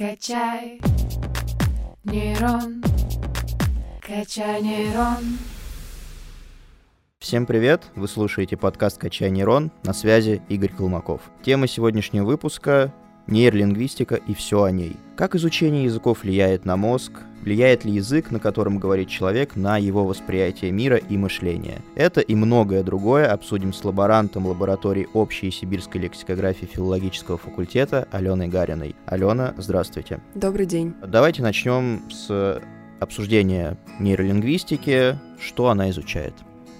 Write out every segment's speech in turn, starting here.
Качай нейрон, качай нейрон. Всем привет! Вы слушаете подкаст «Качай нейрон». На связи Игорь Колмаков. Тема сегодняшнего выпуска — нейролингвистика и все о ней. Как изучение языков влияет на мозг, влияет ли язык, на котором говорит человек, на его восприятие мира и мышления. Это и многое другое обсудим с лаборантом лаборатории общей и сибирской лексикографии филологического факультета Аленой Гариной. Алена, здравствуйте. Добрый день. Давайте начнем с обсуждения нейролингвистики, что она изучает.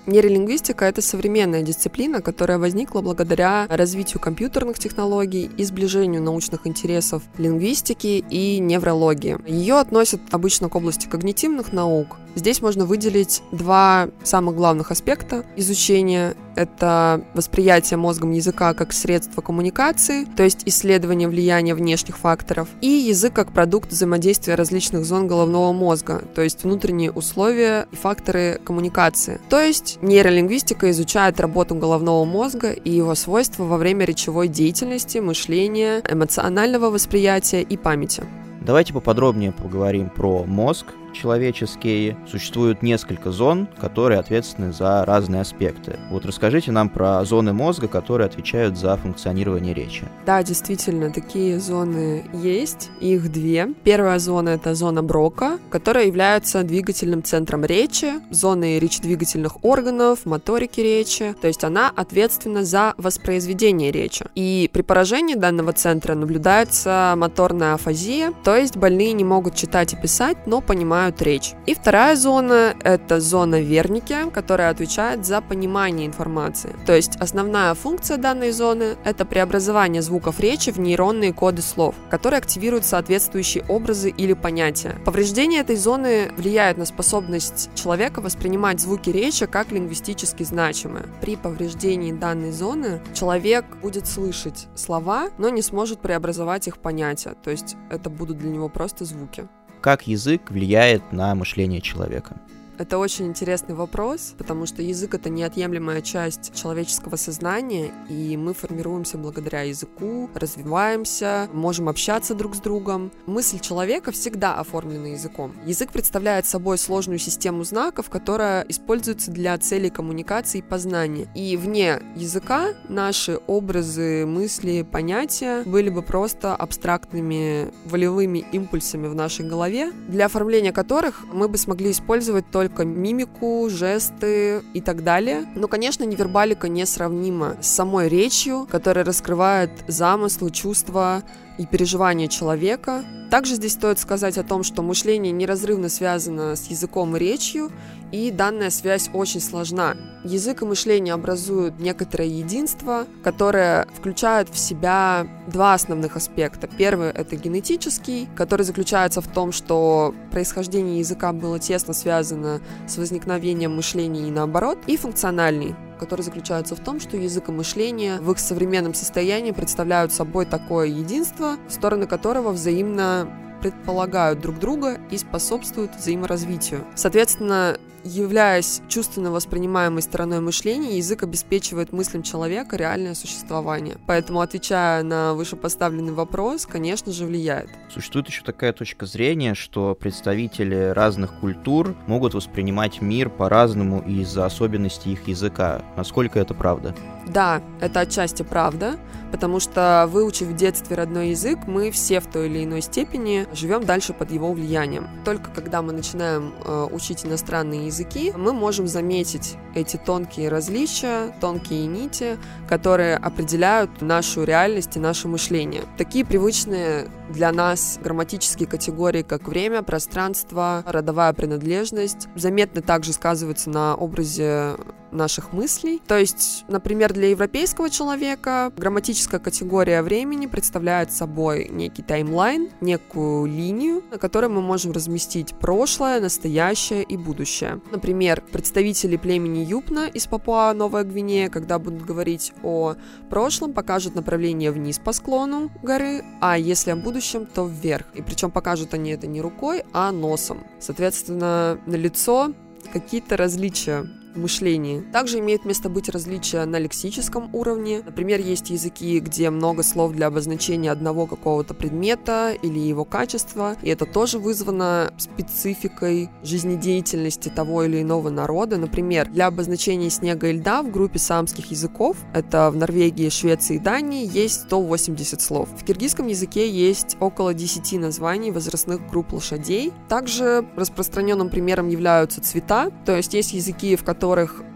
Нейролингвистика — это современная дисциплина, которая возникла благодаря развитию компьютерных технологий и сближению научных интересов лингвистики и неврологии. Ее относят обычно к области когнитивных наук. Здесь можно выделить два самых главных аспекта изучения. Это восприятие мозгом языка как средство коммуникации, то есть исследование влияния внешних факторов, и язык как продукт взаимодействия различных зон головного мозга, то есть внутренние условия и факторы коммуникации. То есть нейролингвистика изучает работу головного мозга и его свойства во время речевой деятельности, мышления, эмоционального восприятия и памяти. Давайте поподробнее поговорим про мозг человеческие. Существует несколько зон, которые ответственны за разные аспекты. Вот расскажите нам про зоны мозга, которые отвечают за функционирование речи. Да, действительно, такие зоны есть. Их две. Первая зона — это зона Брока, которая является двигательным центром речи, зоной речедвигательных органов, моторики речи. То есть она ответственна за воспроизведение речи. И при поражении данного центра наблюдается моторная афазия, то есть больные не могут читать и писать, но понимают понимают речь. И вторая зона — это зона верники, которая отвечает за понимание информации. То есть основная функция данной зоны — это преобразование звуков речи в нейронные коды слов, которые активируют соответствующие образы или понятия. Повреждение этой зоны влияет на способность человека воспринимать звуки речи как лингвистически значимые. При повреждении данной зоны человек будет слышать слова, но не сможет преобразовать их понятия, то есть это будут для него просто звуки как язык влияет на мышление человека. Это очень интересный вопрос, потому что язык — это неотъемлемая часть человеческого сознания, и мы формируемся благодаря языку, развиваемся, можем общаться друг с другом. Мысль человека всегда оформлена языком. Язык представляет собой сложную систему знаков, которая используется для целей коммуникации и познания. И вне языка наши образы, мысли, понятия были бы просто абстрактными волевыми импульсами в нашей голове, для оформления которых мы бы смогли использовать только только мимику, жесты и так далее. Но, конечно, невербалика несравнима с самой речью, которая раскрывает замыслы, чувства и переживания человека. Также здесь стоит сказать о том, что мышление неразрывно связано с языком и речью, и данная связь очень сложна. Язык и мышление образуют некоторое единство, которое включает в себя два основных аспекта. Первый — это генетический, который заключается в том, что происхождение языка было тесно связано с возникновением мышления и наоборот, и функциональный, который заключается в том, что язык и мышление в их современном состоянии представляют собой такое единство, стороны которого взаимно предполагают друг друга и способствуют взаиморазвитию. Соответственно, являясь чувственно воспринимаемой стороной мышления, язык обеспечивает мыслям человека реальное существование. Поэтому, отвечая на вышепоставленный вопрос, конечно же, влияет. Существует еще такая точка зрения, что представители разных культур могут воспринимать мир по-разному из-за особенностей их языка. Насколько это правда? Да, это отчасти правда, потому что выучив в детстве родной язык, мы все в той или иной степени живем дальше под его влиянием. Только когда мы начинаем э, учить иностранные языки, мы можем заметить эти тонкие различия, тонкие нити, которые определяют нашу реальность и наше мышление. Такие привычные для нас грамматические категории, как время, пространство, родовая принадлежность, заметно также сказываются на образе наших мыслей. То есть, например, для европейского человека грамматическая категория времени представляет собой некий таймлайн, некую линию, на которой мы можем разместить прошлое, настоящее и будущее. Например, представители племени Юпна из Папуа Новая Гвинея, когда будут говорить о прошлом, покажут направление вниз по склону горы, а если о будущем, то вверх. И причем покажут они это не рукой, а носом. Соответственно, на лицо какие-то различия мышлении. Также имеет место быть различия на лексическом уровне. Например, есть языки, где много слов для обозначения одного какого-то предмета или его качества, и это тоже вызвано спецификой жизнедеятельности того или иного народа. Например, для обозначения снега и льда в группе самских языков, это в Норвегии, Швеции и Дании, есть 180 слов. В киргизском языке есть около 10 названий возрастных групп лошадей. Также распространенным примером являются цвета, то есть есть языки, в которых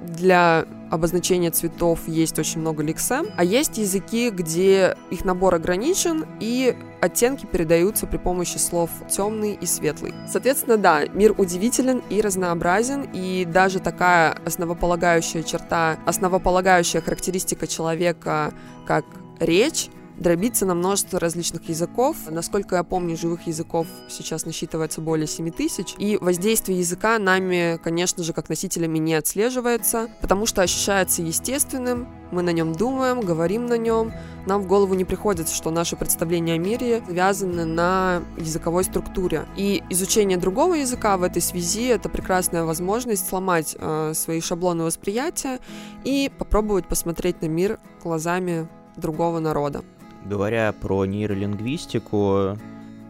для обозначения цветов есть очень много лексем, а есть языки, где их набор ограничен и оттенки передаются при помощи слов темный и светлый. Соответственно, да, мир удивителен и разнообразен, и даже такая основополагающая черта, основополагающая характеристика человека, как речь, дробится на множество различных языков. Насколько я помню, живых языков сейчас насчитывается более 7 тысяч. И воздействие языка нами, конечно же, как носителями не отслеживается, потому что ощущается естественным, мы на нем думаем, говорим на нем, нам в голову не приходит, что наши представления о мире связаны на языковой структуре. И изучение другого языка в этой связи это прекрасная возможность сломать э, свои шаблоны восприятия и попробовать посмотреть на мир глазами другого народа. Говоря про нейролингвистику,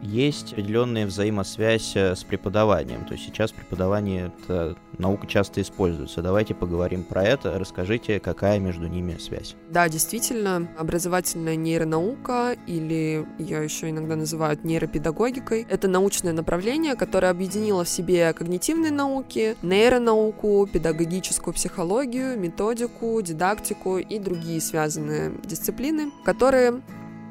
есть определенная взаимосвязь э, с преподаванием. То есть сейчас преподавание это наука часто используется. Давайте поговорим про это. Расскажите, какая между ними связь. Да, действительно, образовательная нейронаука, или ее еще иногда называют нейропедагогикой, это научное направление, которое объединило в себе когнитивные науки, нейронауку, педагогическую психологию, методику, дидактику и другие связанные дисциплины, которые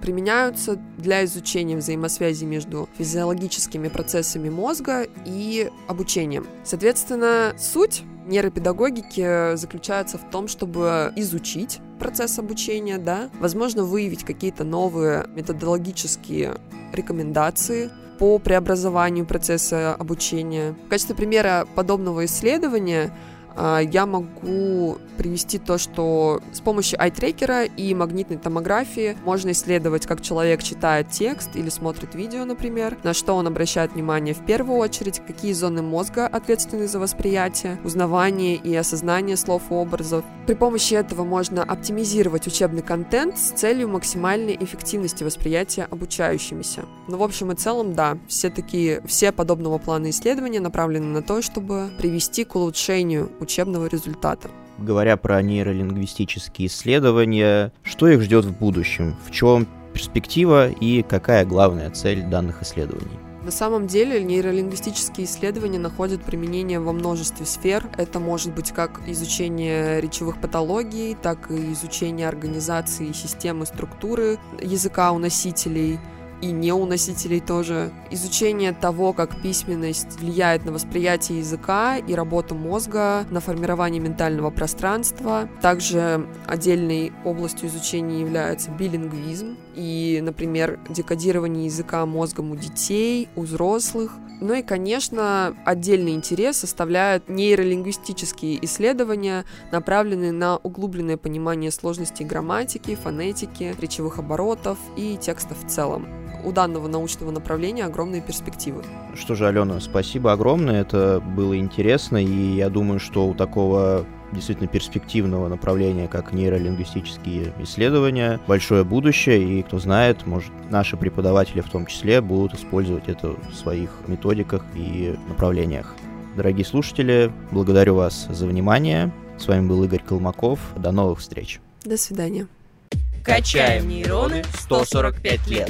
применяются для изучения взаимосвязи между физиологическими процессами мозга и обучением. Соответственно, суть нейропедагогики заключается в том, чтобы изучить процесс обучения, да, возможно, выявить какие-то новые методологические рекомендации по преобразованию процесса обучения. В качестве примера подобного исследования я могу привести то, что с помощью ай-трекера и магнитной томографии можно исследовать, как человек читает текст или смотрит видео, например, на что он обращает внимание в первую очередь, какие зоны мозга ответственны за восприятие, узнавание и осознание слов и образов. При помощи этого можно оптимизировать учебный контент с целью максимальной эффективности восприятия обучающимися. Но в общем и целом, да, все такие, все подобного плана исследования направлены на то, чтобы привести к улучшению учебного результата. Говоря про нейролингвистические исследования, что их ждет в будущем? В чем перспектива и какая главная цель данных исследований? На самом деле нейролингвистические исследования находят применение во множестве сфер. Это может быть как изучение речевых патологий, так и изучение организации системы структуры языка у носителей – и не у носителей тоже. Изучение того, как письменность влияет на восприятие языка и работу мозга, на формирование ментального пространства. Также отдельной областью изучения является билингвизм и, например, декодирование языка мозгом у детей, у взрослых. Ну и, конечно, отдельный интерес составляют нейролингвистические исследования, направленные на углубленное понимание сложностей грамматики, фонетики, речевых оборотов и текстов в целом у данного научного направления огромные перспективы. Что же, Алена, спасибо огромное, это было интересно, и я думаю, что у такого действительно перспективного направления, как нейролингвистические исследования, большое будущее, и кто знает, может, наши преподаватели в том числе будут использовать это в своих методиках и направлениях. Дорогие слушатели, благодарю вас за внимание. С вами был Игорь Колмаков. До новых встреч. До свидания. Качаем нейроны 145 лет.